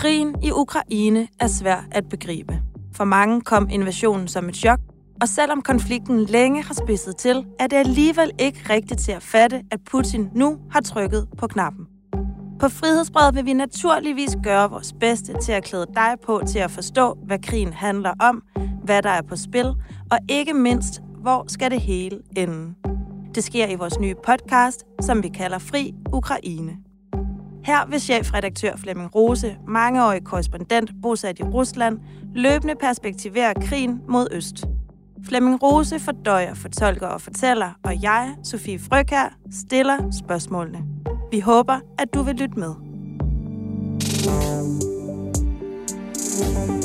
Krigen i Ukraine er svær at begribe. For mange kom invasionen som et chok, og selvom konflikten længe har spidset til, er det alligevel ikke rigtigt til at fatte, at Putin nu har trykket på knappen. På Frihedsbrevet vil vi naturligvis gøre vores bedste til at klæde dig på til at forstå, hvad krigen handler om, hvad der er på spil, og ikke mindst, hvor skal det hele ende. Det sker i vores nye podcast, som vi kalder Fri Ukraine. Her vil chefredaktør Flemming Rose, mangeårig korrespondent bosat i Rusland, løbende perspektivere krigen mod øst. Flemming Rose fordøjer, fortolker og fortæller, og jeg, Sofie Frøkær, stiller spørgsmålene. Vi håber, at du vil lytte med. thank you